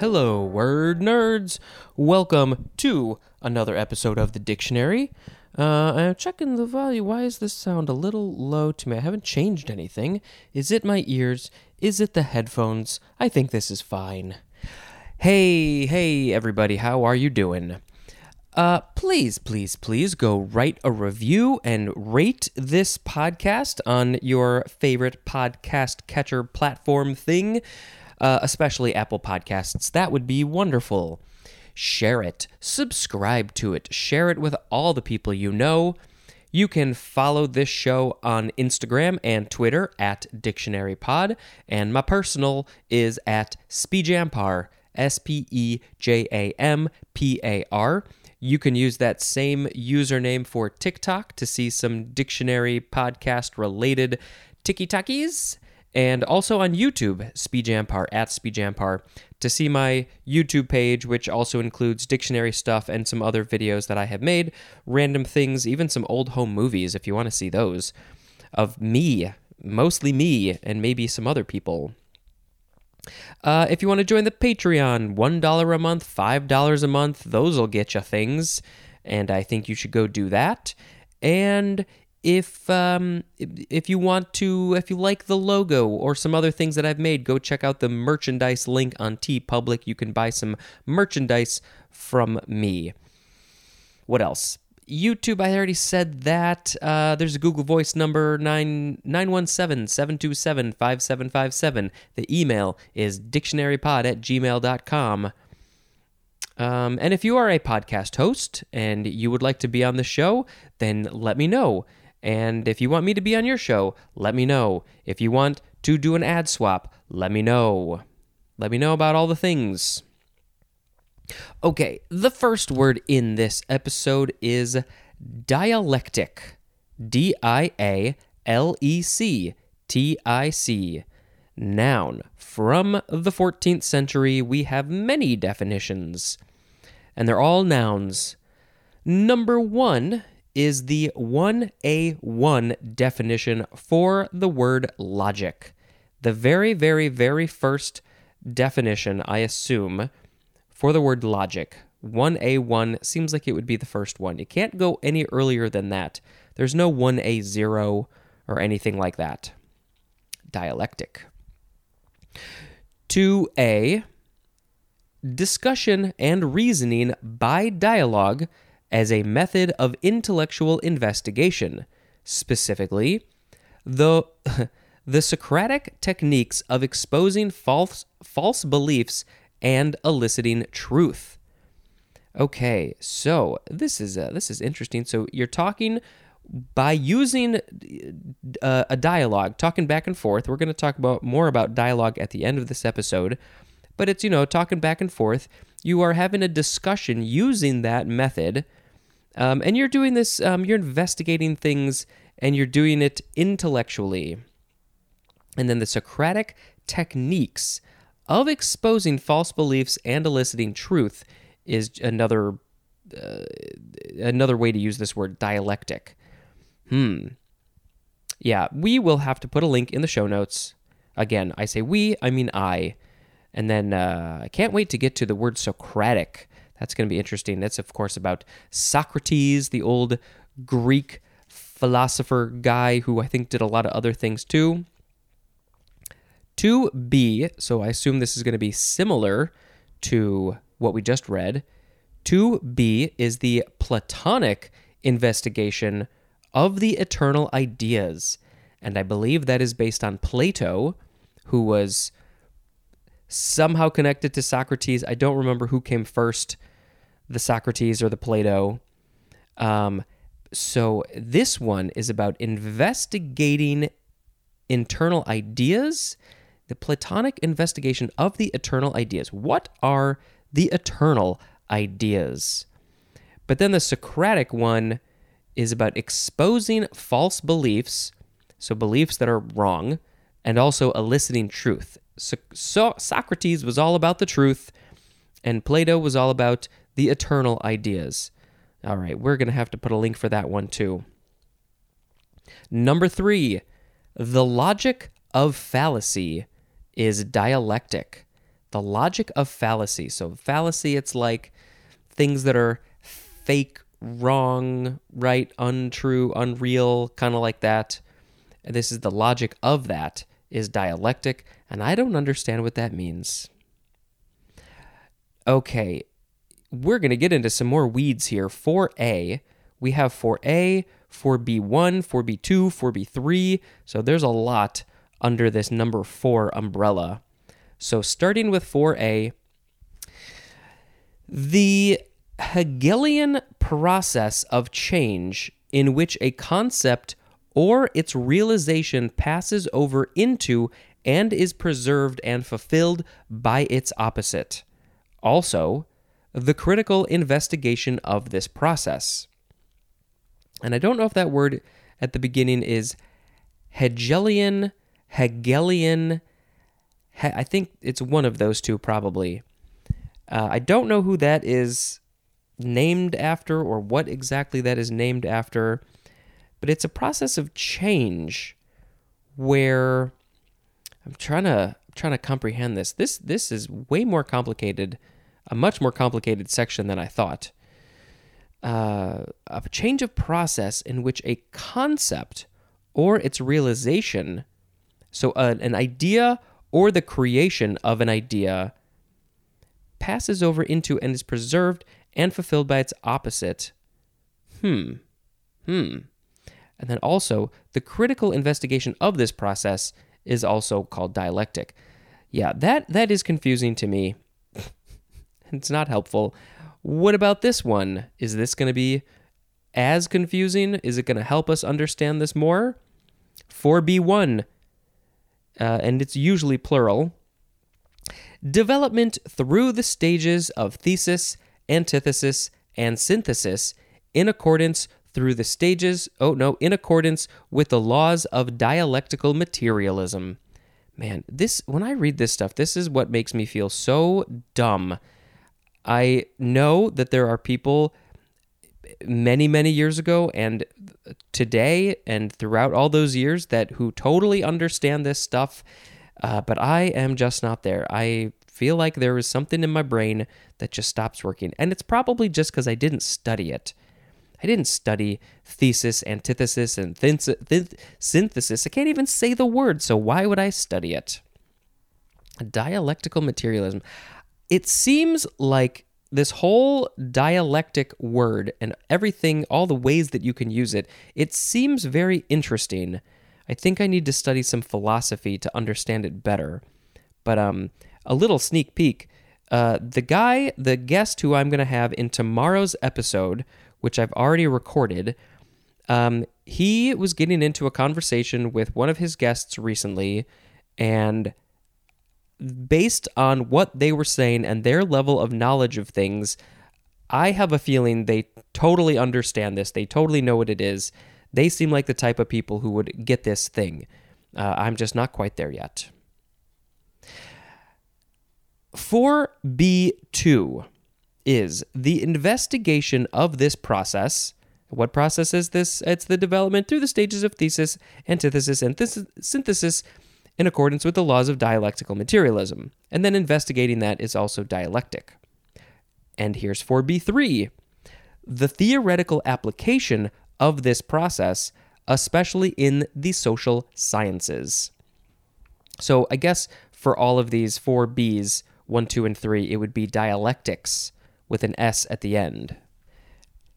Hello, word nerds. Welcome to another episode of the dictionary. Uh, I'm checking the volume. Why is this sound a little low to me? I haven't changed anything. Is it my ears? Is it the headphones? I think this is fine. Hey, hey, everybody, how are you doing? Uh, please, please, please go write a review and rate this podcast on your favorite podcast catcher platform thing, uh, especially Apple Podcasts. That would be wonderful. Share it, subscribe to it, share it with all the people you know. You can follow this show on Instagram and Twitter at DictionaryPod, and my personal is at Spejampar, S P E J A M P A R. You can use that same username for TikTok to see some dictionary podcast related tiki takis. And also on YouTube, Spejampar at Spejampar, to see my YouTube page, which also includes dictionary stuff and some other videos that I have made, random things, even some old home movies if you want to see those, of me, mostly me, and maybe some other people. Uh, if you want to join the Patreon, $1 a month, $5 a month, those will get you things. And I think you should go do that. And if um, if you want to, if you like the logo or some other things that I've made, go check out the merchandise link on TeePublic. You can buy some merchandise from me. What else? YouTube, I already said that. Uh, there's a Google Voice number 917 727 5757. The email is dictionarypod at gmail.com. Um, and if you are a podcast host and you would like to be on the show, then let me know. And if you want me to be on your show, let me know. If you want to do an ad swap, let me know. Let me know about all the things. Okay, the first word in this episode is dialectic. D I A L E C T I C. Noun. From the 14th century, we have many definitions, and they're all nouns. Number one is the 1A1 definition for the word logic. The very, very, very first definition, I assume, for the word logic. 1A1 seems like it would be the first one. You can't go any earlier than that. There's no 1A0 or anything like that. Dialectic. 2A discussion and reasoning by dialogue as a method of intellectual investigation, specifically, the, the Socratic techniques of exposing false, false beliefs and eliciting truth. Okay, so this is uh, this is interesting. So you're talking by using uh, a dialogue, talking back and forth. We're going to talk about more about dialogue at the end of this episode, but it's you know talking back and forth. You are having a discussion using that method, um, and you're doing this. Um, you're investigating things, and you're doing it intellectually. And then the Socratic techniques of exposing false beliefs and eliciting truth is another uh, another way to use this word dialectic. Hmm. Yeah, we will have to put a link in the show notes. Again, I say we, I mean I. And then uh, I can't wait to get to the word Socratic. That's going to be interesting. That's, of course, about Socrates, the old Greek philosopher guy who I think did a lot of other things too. 2b, so I assume this is going to be similar to what we just read. 2b is the Platonic investigation of the eternal ideas. And I believe that is based on Plato, who was somehow connected to Socrates. I don't remember who came first, the Socrates or the Plato. Um, so this one is about investigating internal ideas the Platonic investigation of the eternal ideas. What are the eternal ideas? But then the Socratic one is about exposing false beliefs, so beliefs that are wrong, and also eliciting truth. So, so Socrates was all about the truth, and Plato was all about the eternal ideas. All right, we're going to have to put a link for that one too. Number three, the logic of fallacy is dialectic. the logic of fallacy. So, fallacy, it's like things that are fake, wrong, right, untrue, unreal, kind of like that. And this is the logic of that is dialectic, and I don't understand what that means. Okay, we're going to get into some more weeds here. 4A, we have 4A, 4B1, 4B2, 4B3. So there's a lot under this number 4 umbrella. So starting with 4A, the Hegelian process of change in which a concept or its realization passes over into and is preserved and fulfilled by its opposite. Also, the critical investigation of this process. And I don't know if that word at the beginning is Hegelian, Hegelian. He- I think it's one of those two, probably. Uh, I don't know who that is named after or what exactly that is named after, but it's a process of change where I'm trying to I'm trying to comprehend this. This this is way more complicated, a much more complicated section than I thought. Uh, a change of process in which a concept or its realization, so an idea or the creation of an idea, passes over into and is preserved and fulfilled by its opposite. Hmm. Hmm. And then also, the critical investigation of this process is also called dialectic. Yeah, that that is confusing to me. It's not helpful. What about this one? Is this going to be as confusing? Is it going to help us understand this more? 4B1, uh, and it's usually plural. Development through the stages of thesis, antithesis, and synthesis in accordance through the stages, oh no, in accordance with the laws of dialectical materialism. Man, this when I read this stuff, this is what makes me feel so dumb. I know that there are people many many years ago and today and throughout all those years that who totally understand this stuff uh, but i am just not there i feel like there is something in my brain that just stops working and it's probably just because i didn't study it I didn't study thesis, antithesis, and synthesis. I can't even say the word, so why would I study it? Dialectical materialism. It seems like this whole dialectic word and everything, all the ways that you can use it, it seems very interesting. I think I need to study some philosophy to understand it better. But um, a little sneak peek. Uh, the guy, the guest who I'm going to have in tomorrow's episode which I've already recorded, um, he was getting into a conversation with one of his guests recently, and based on what they were saying and their level of knowledge of things, I have a feeling they totally understand this. They totally know what it is. They seem like the type of people who would get this thing. Uh, I'm just not quite there yet. 4B2 is the investigation of this process. What process is this? It's the development through the stages of thesis, antithesis, and synthesis in accordance with the laws of dialectical materialism. And then investigating that is also dialectic. And here's 4b3 the theoretical application of this process, especially in the social sciences. So I guess for all of these four B's, one, two, and three, it would be dialectics with an S at the end.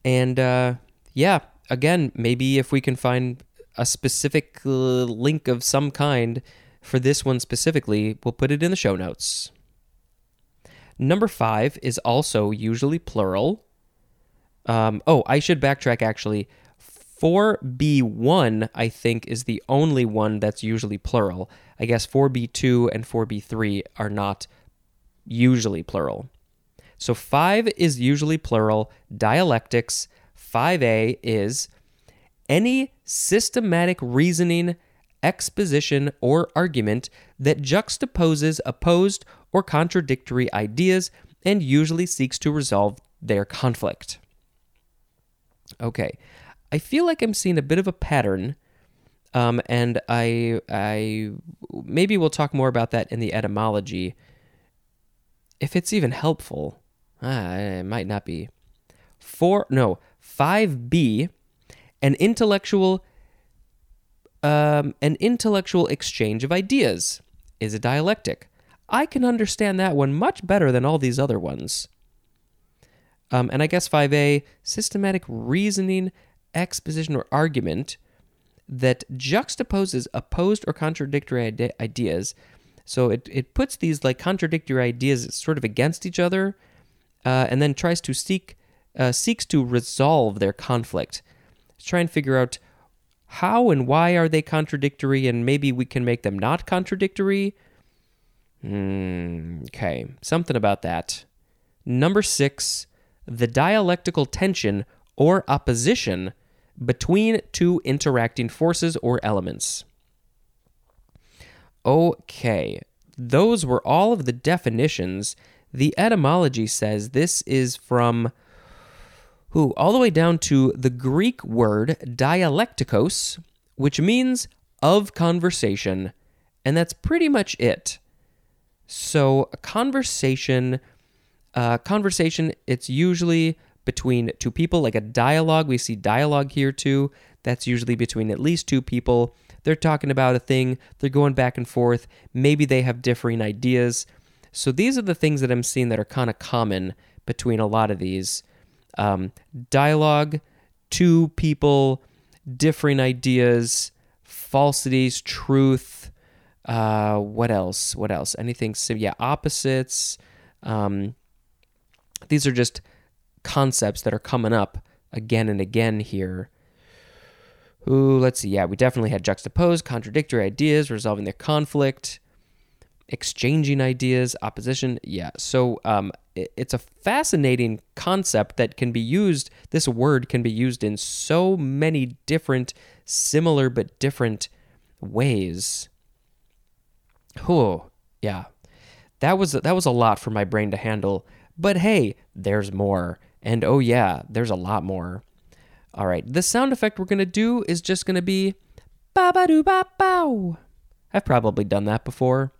And uh, yeah, again, maybe if we can find a specific uh, link of some kind for this one specifically, we'll put it in the show notes. Number five is also usually plural. Um, oh, I should backtrack actually. 4B1, I think, is the only one that's usually plural. I guess 4B2 and 4B3 are not usually plural. So 5 is usually plural, dialectics. 5a is any systematic reasoning, exposition, or argument that juxtaposes opposed or contradictory ideas and usually seeks to resolve their conflict. Okay, I feel like I'm seeing a bit of a pattern, um, and I, I maybe we'll talk more about that in the etymology if it's even helpful. Ah, it might not be. Four, no, 5B, an intellectual um, an intellectual exchange of ideas is a dialectic. I can understand that one much better than all these other ones. Um, and I guess 5a, systematic reasoning, exposition, or argument that juxtaposes opposed or contradictory ide- ideas. So it, it puts these like contradictory ideas sort of against each other uh, and then tries to seek uh, seeks to resolve their conflict. Let's Try and figure out how and why are they contradictory and maybe we can make them not contradictory. Mm, okay, something about that. Number six, the dialectical tension or opposition between two interacting forces or elements. Okay, those were all of the definitions. The etymology says this is from who all the way down to the Greek word dialectikos, which means of conversation, and that's pretty much it. So, a conversation, uh, conversation, it's usually between two people, like a dialogue. We see dialogue here too. That's usually between at least two people. They're talking about a thing, they're going back and forth. Maybe they have differing ideas. So, these are the things that I'm seeing that are kind of common between a lot of these um, dialogue, two people, differing ideas, falsities, truth. Uh, what else? What else? Anything? Yeah, opposites. Um, these are just concepts that are coming up again and again here. Ooh, let's see. Yeah, we definitely had juxtaposed, contradictory ideas, resolving their conflict, exchanging ideas, opposition. Yeah. So um, it's a fascinating concept that can be used. This word can be used in so many different, similar but different ways. Oh, yeah. That was that was a lot for my brain to handle. But hey, there's more. And oh yeah, there's a lot more. All right, the sound effect we're gonna do is just gonna be ba ba doo ba bow. I've probably done that before.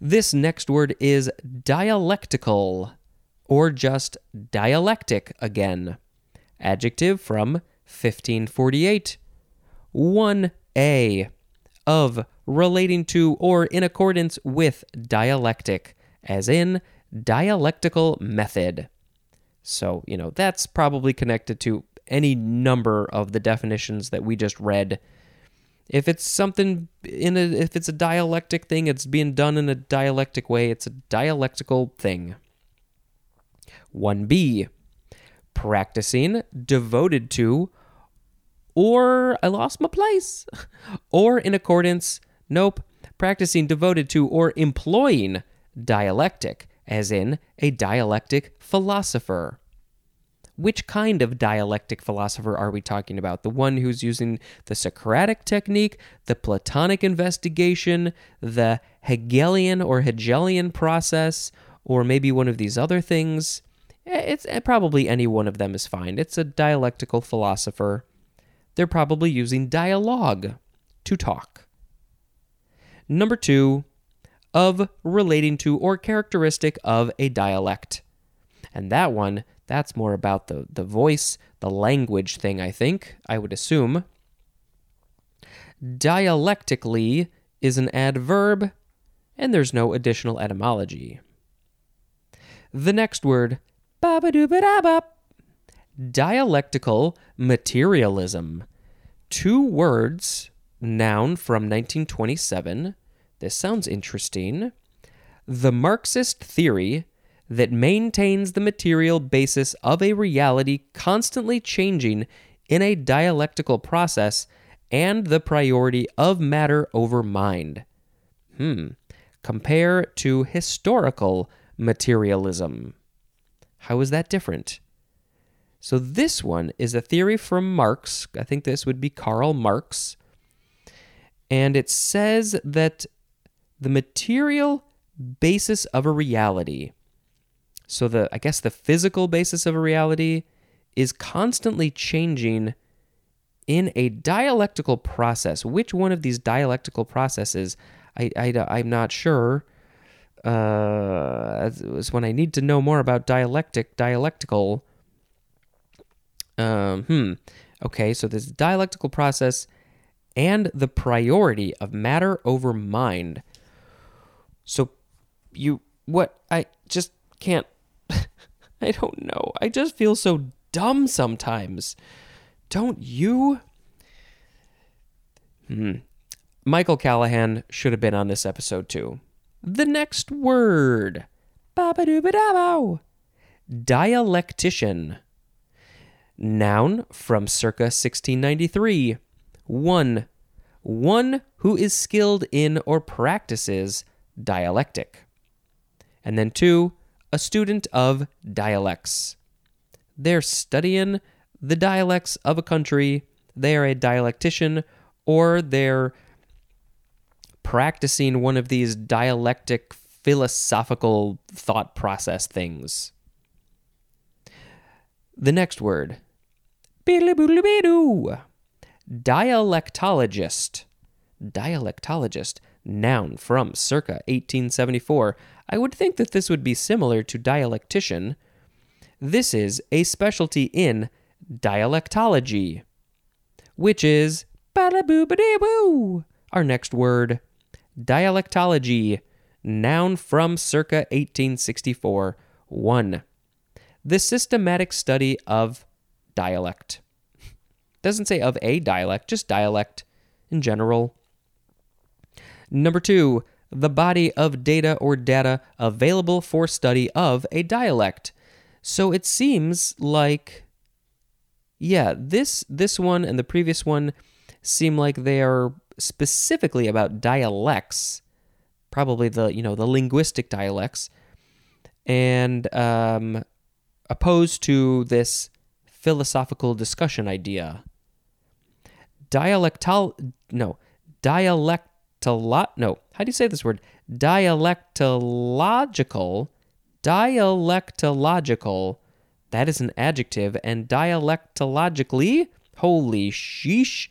This next word is dialectical, or just dialectic again. Adjective from 1548. 1a. Of relating to or in accordance with dialectic, as in dialectical method. So, you know, that's probably connected to any number of the definitions that we just read if it's something in a if it's a dialectic thing it's being done in a dialectic way it's a dialectical thing. 1b practicing devoted to or i lost my place. Or in accordance nope practicing devoted to or employing dialectic as in a dialectic philosopher which kind of dialectic philosopher are we talking about? The one who's using the Socratic technique, the Platonic investigation, the Hegelian or Hegelian process, or maybe one of these other things? Eh, it's eh, probably any one of them is fine. It's a dialectical philosopher. They're probably using dialogue to talk. Number two, of relating to or characteristic of a dialect. And that one, that's more about the, the voice, the language thing, I think, I would assume. Dialectically is an adverb, and there's no additional etymology. The next word, dialectical materialism. Two words, noun from 1927. This sounds interesting. The Marxist theory that maintains the material basis of a reality constantly changing in a dialectical process and the priority of matter over mind. Hmm. Compare to historical materialism. How is that different? So, this one is a theory from Marx. I think this would be Karl Marx. And it says that the material basis of a reality so the I guess the physical basis of a reality is constantly changing in a dialectical process. Which one of these dialectical processes? I, I I'm not sure. uh, is when I need to know more about dialectic, dialectical. Um, hmm. Okay, so this dialectical process and the priority of matter over mind. So, you, what, I just can't, I don't know. I just feel so dumb sometimes. Don't you? Hmm. Michael Callahan should have been on this episode too. The next word. Dialectician. Noun from circa 1693. 1. One who is skilled in or practices dialectic. And then 2. A student of dialects. They're studying the dialects of a country, they are a dialectician, or they're practicing one of these dialectic philosophical thought process things. The next word. Dialectologist. Dialectologist. Noun from circa 1874. I would think that this would be similar to dialectician. This is a specialty in dialectology, which is our next word dialectology, noun from circa 1864. 1. The systematic study of dialect. Doesn't say of a dialect, just dialect in general. Number 2. The body of data or data available for study of a dialect. So it seems like yeah, this this one and the previous one seem like they are specifically about dialects, probably the you know the linguistic dialects, and um, opposed to this philosophical discussion idea. Dialectal no dialectolo no how do you say this word? Dialectological. Dialectological. That is an adjective. And dialectologically holy sheesh.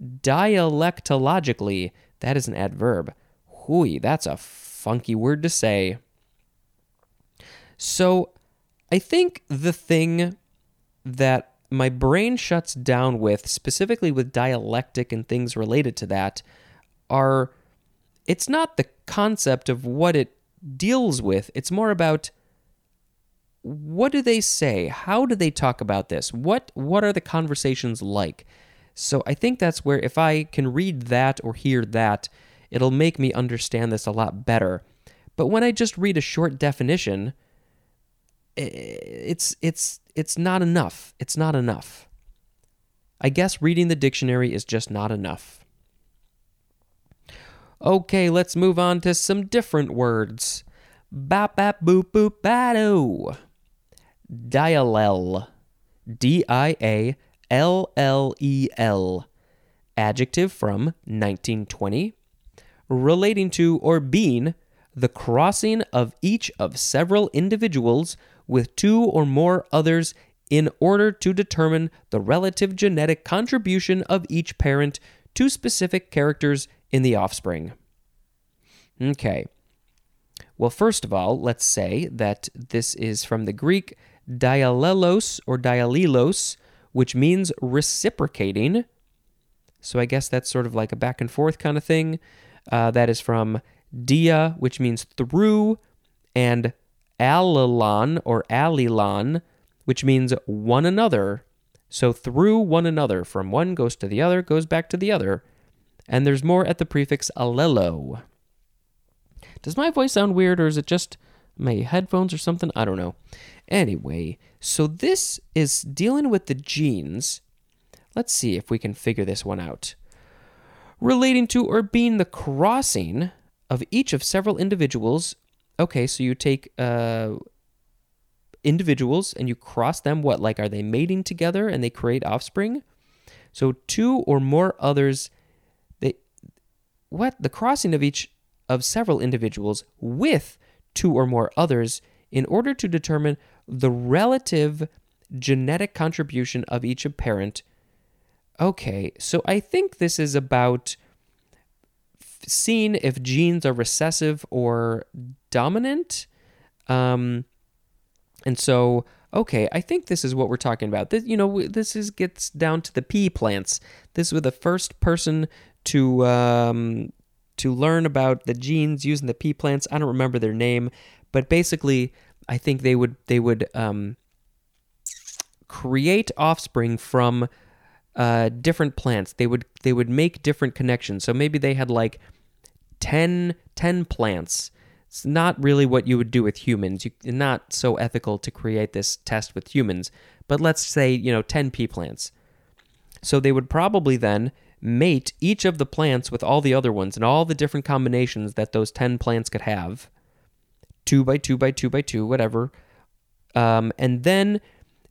Dialectologically, that is an adverb. Hui, that's a funky word to say. So, I think the thing that my brain shuts down with, specifically with dialectic and things related to that, are it's not the concept of what it deals with, it's more about what do they say? How do they talk about this? What what are the conversations like? So I think that's where if I can read that or hear that, it'll make me understand this a lot better. But when I just read a short definition, it's it's it's not enough. It's not enough. I guess reading the dictionary is just not enough. Okay, let's move on to some different words. Bap bap boop boop bado. Diallel. D I A L L E L, adjective from 1920, relating to or being the crossing of each of several individuals with two or more others in order to determine the relative genetic contribution of each parent to specific characters in the offspring. Okay. Well, first of all, let's say that this is from the Greek dialelos or dialelos, which means reciprocating. So I guess that's sort of like a back and forth kind of thing. Uh, that is from dia, which means through, and allelon or allelon, which means one another. So through one another, from one goes to the other, goes back to the other. And there's more at the prefix allelo. Does my voice sound weird, or is it just my headphones or something? I don't know. Anyway, so this is dealing with the genes. Let's see if we can figure this one out. Relating to or being the crossing of each of several individuals. Okay, so you take uh, individuals and you cross them. What, like, are they mating together and they create offspring? So two or more others. What? The crossing of each of several individuals with two or more others in order to determine the relative genetic contribution of each parent. Okay, so I think this is about seeing if genes are recessive or dominant. Um, and so, okay, I think this is what we're talking about. This, you know, this is gets down to the pea plants. This was the first person to um, to learn about the genes using the pea plants. I don't remember their name, but basically, I think they would they would um, create offspring from uh, different plants. They would they would make different connections. So maybe they had like 10, 10 plants. It's not really what you would do with humans. You're not so ethical to create this test with humans. But let's say you know ten pea plants. So they would probably then mate each of the plants with all the other ones and all the different combinations that those 10 plants could have two by two by two by two, whatever. Um, and then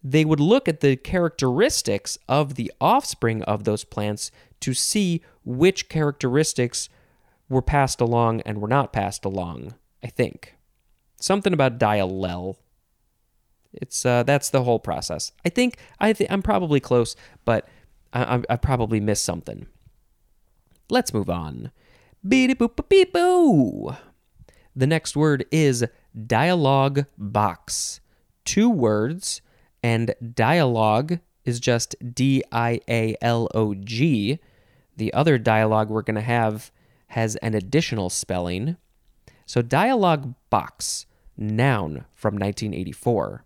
they would look at the characteristics of the offspring of those plants to see which characteristics were passed along and were not passed along, I think. Something about diallel. It's uh, that's the whole process. I think I th- I'm probably close, but I, I, probably missed something. Let's move on. Beep boop beep boo. The next word is dialogue box. Two words and dialogue is just D I A L O G. The other dialogue we're going to have has an additional spelling. So, dialogue box, noun from 1984.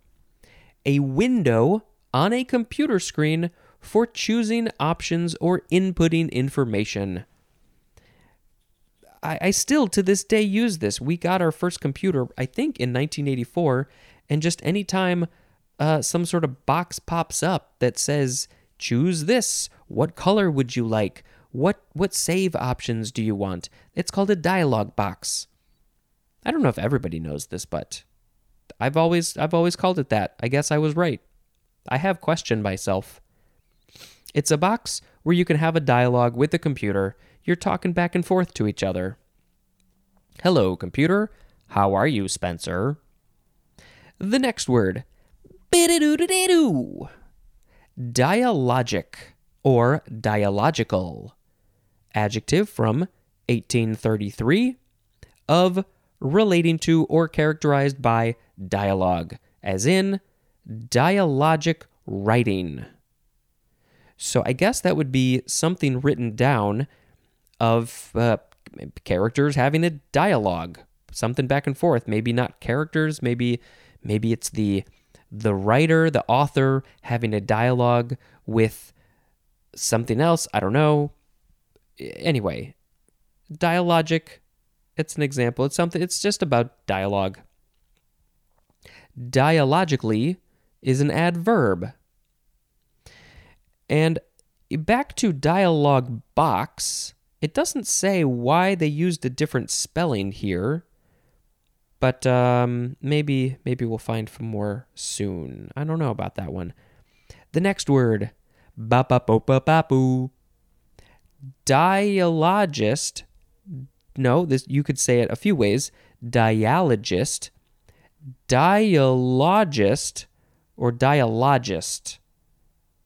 A window on a computer screen for choosing options or inputting information. I, I still, to this day, use this. We got our first computer, I think, in 1984, and just anytime uh, some sort of box pops up that says, choose this. What color would you like? What what save options do you want? It's called a dialog box. I don't know if everybody knows this, but I've always I've always called it that. I guess I was right. I have questioned myself. It's a box where you can have a dialogue with the computer. You're talking back and forth to each other. Hello, computer. How are you, Spencer? The next word Dialogic or dialogical. Adjective from 1833 of relating to or characterized by dialogue, as in dialogic writing. So I guess that would be something written down of uh, characters having a dialogue, something back and forth. Maybe not characters, maybe maybe it's the the writer, the author having a dialogue with something else. I don't know. Anyway, dialogic, it's an example. It's something, it's just about dialogue. Dialogically is an adverb. And back to dialogue box, it doesn't say why they used a different spelling here. But um, maybe maybe we'll find more soon. I don't know about that one. The next word, ba ba bo ba ba boo. Dialogist. No, this you could say it a few ways. Dialogist, dialogist, or dialogist.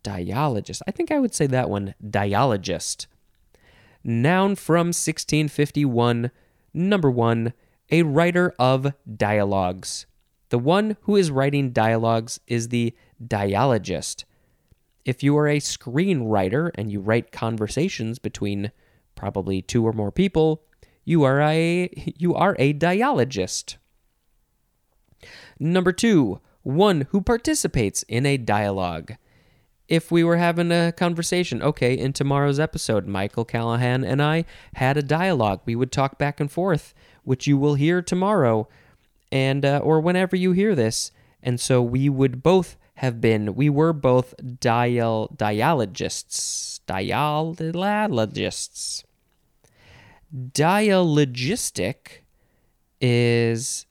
Dialogist. I think I would say that one. Dialogist. Noun from 1651. Number one a writer of dialogues. The one who is writing dialogues is the dialogist. If you are a screenwriter and you write conversations between probably two or more people, you are a you are a dialogist. Number 2, one who participates in a dialogue. If we were having a conversation, okay, in tomorrow's episode, Michael Callahan and I had a dialogue. We would talk back and forth which you will hear tomorrow and uh, or whenever you hear this. And so we would both have been we were both dial dialogists. Dialogists. Dialogistic is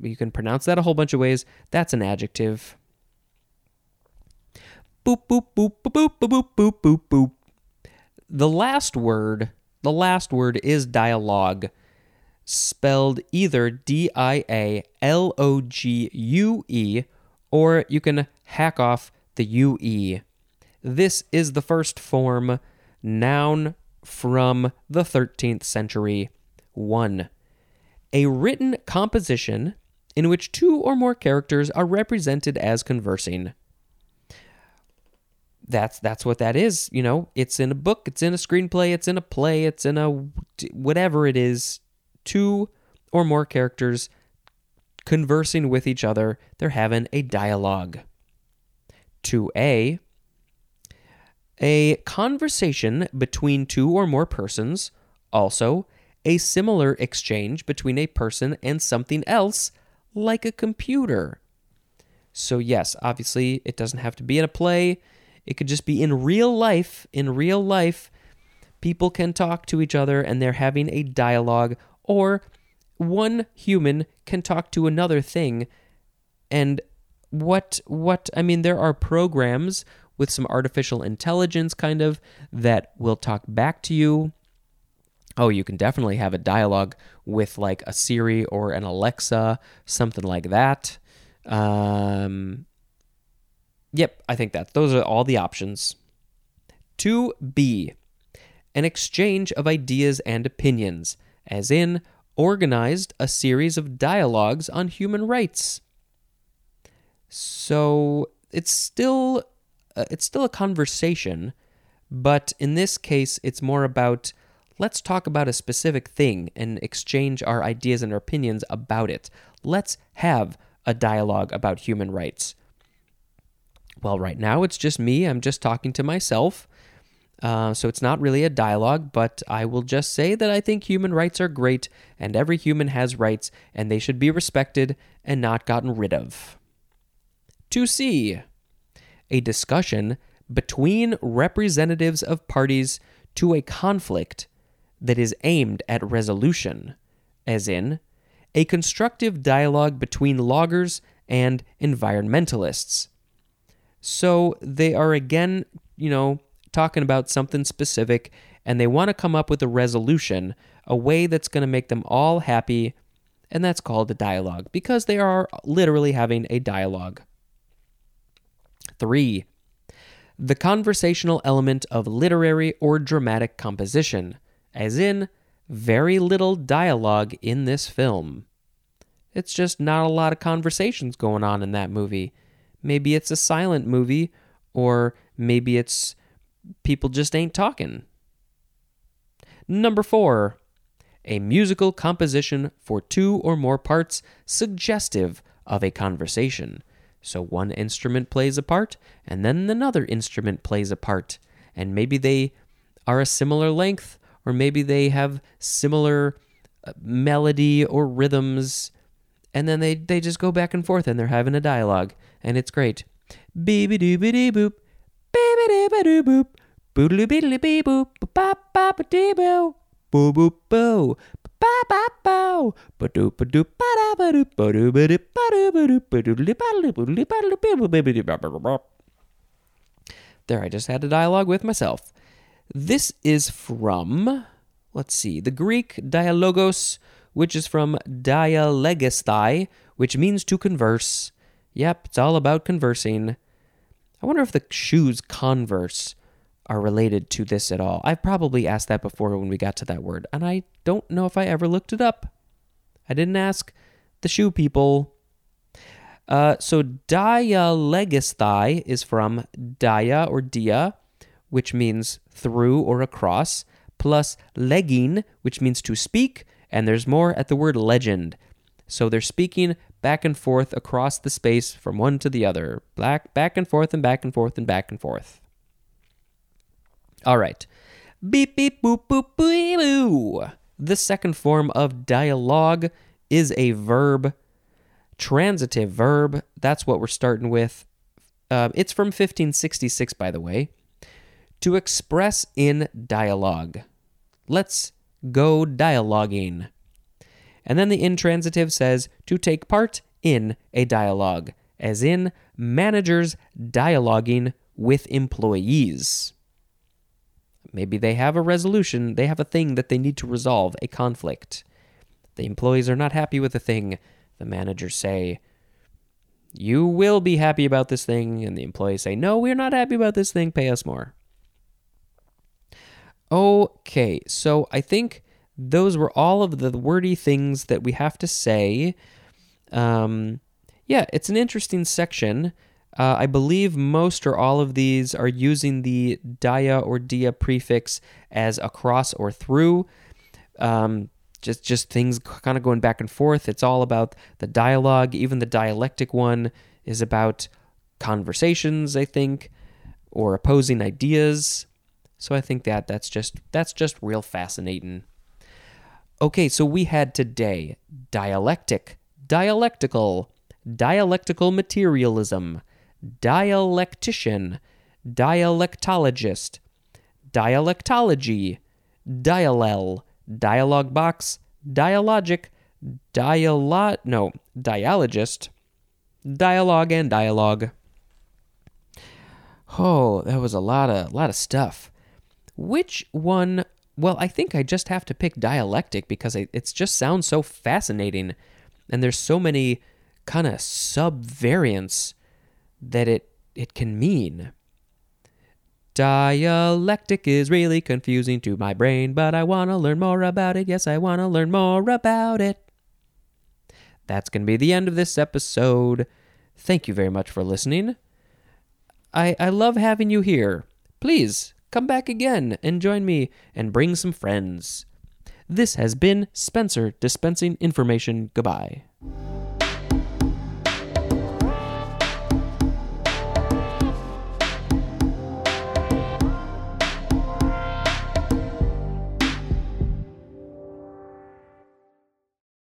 you can pronounce that a whole bunch of ways. That's an adjective. Boop boop boop boop boop boop boop boop boop. The last word, the last word is dialogue spelled either D I A L O G U E, or you can hack off the U E. This is the first form noun from the 13th century. 1. A written composition in which two or more characters are represented as conversing. That's that's what that is, you know. It's in a book, it's in a screenplay, it's in a play, it's in a whatever it is. Two or more characters conversing with each other, they're having a dialogue. 2a a conversation between two or more persons, also a similar exchange between a person and something else, like a computer. So, yes, obviously, it doesn't have to be in a play. It could just be in real life. In real life, people can talk to each other and they're having a dialogue, or one human can talk to another thing. And what, what, I mean, there are programs with some artificial intelligence kind of that will talk back to you. Oh, you can definitely have a dialogue with like a Siri or an Alexa, something like that. Um, yep, I think that those are all the options. 2B, an exchange of ideas and opinions, as in organized a series of dialogues on human rights. So it's still uh, it's still a conversation, but in this case, it's more about let's talk about a specific thing and exchange our ideas and our opinions about it. Let's have a dialogue about human rights. Well, right now it's just me. I'm just talking to myself. Uh, so it's not really a dialogue, but I will just say that I think human rights are great and every human has rights and they should be respected and not gotten rid of. 2C a discussion between representatives of parties to a conflict that is aimed at resolution, as in, a constructive dialogue between loggers and environmentalists. So they are again, you know, talking about something specific and they want to come up with a resolution, a way that's going to make them all happy, and that's called a dialogue because they are literally having a dialogue. Three, the conversational element of literary or dramatic composition, as in, very little dialogue in this film. It's just not a lot of conversations going on in that movie. Maybe it's a silent movie, or maybe it's people just ain't talking. Number four, a musical composition for two or more parts suggestive of a conversation. So one instrument plays a part, and then another instrument plays a part. And maybe they are a similar length, or maybe they have similar uh, melody or rhythms and then they they just go back and forth and they're having a dialogue and it's great. Dee boop, doo boop, bee boop, ba ba ba dee boo, boo boo, ba ba ba ba ba da ba ba ba ba ba ba ba ba ba. There, I just had a dialogue with myself. This is from, let's see, the Greek dialogos which is from dialegesthai, which means to converse. Yep, it's all about conversing. I wonder if the shoes converse are related to this at all. I've probably asked that before when we got to that word, and I don't know if I ever looked it up. I didn't ask the shoe people. Uh, so dialegesthai is from dia or dia, which means through or across, plus legein, which means to speak, and there's more at the word legend. So they're speaking back and forth across the space from one to the other, back, back and forth and back and forth and back and forth. All right. Beep, beep, boop, boop, boop, boo. The second form of dialogue is a verb, transitive verb. That's what we're starting with. Uh, it's from 1566, by the way. To express in dialogue. Let's go dialoguing. And then the intransitive says to take part in a dialogue, as in managers dialoguing with employees. Maybe they have a resolution, they have a thing that they need to resolve, a conflict. The employees are not happy with the thing. The managers say, You will be happy about this thing. And the employees say, No, we're not happy about this thing, pay us more. Okay, so I think those were all of the wordy things that we have to say. Um, yeah, it's an interesting section. Uh, I believe most or all of these are using the dia or dia prefix as across or through. Um, just just things kind of going back and forth. It's all about the dialogue. Even the dialectic one is about conversations, I think, or opposing ideas. So I think that that's just that's just real fascinating. Okay, so we had today dialectic, dialectical, dialectical materialism, dialectician, dialectologist, dialectology, diallel, dialogue box, dialogic, dialog no, dialogist, dialogue and dialogue. Oh, that was a lot of lot of stuff. Which one? Well, I think I just have to pick dialectic because it just sounds so fascinating, and there's so many kind of sub variants that it it can mean. Dialectic is really confusing to my brain, but I want to learn more about it. Yes, I want to learn more about it. That's going to be the end of this episode. Thank you very much for listening. I, I love having you here. Please come back again and join me and bring some friends. This has been Spencer dispensing information. Goodbye.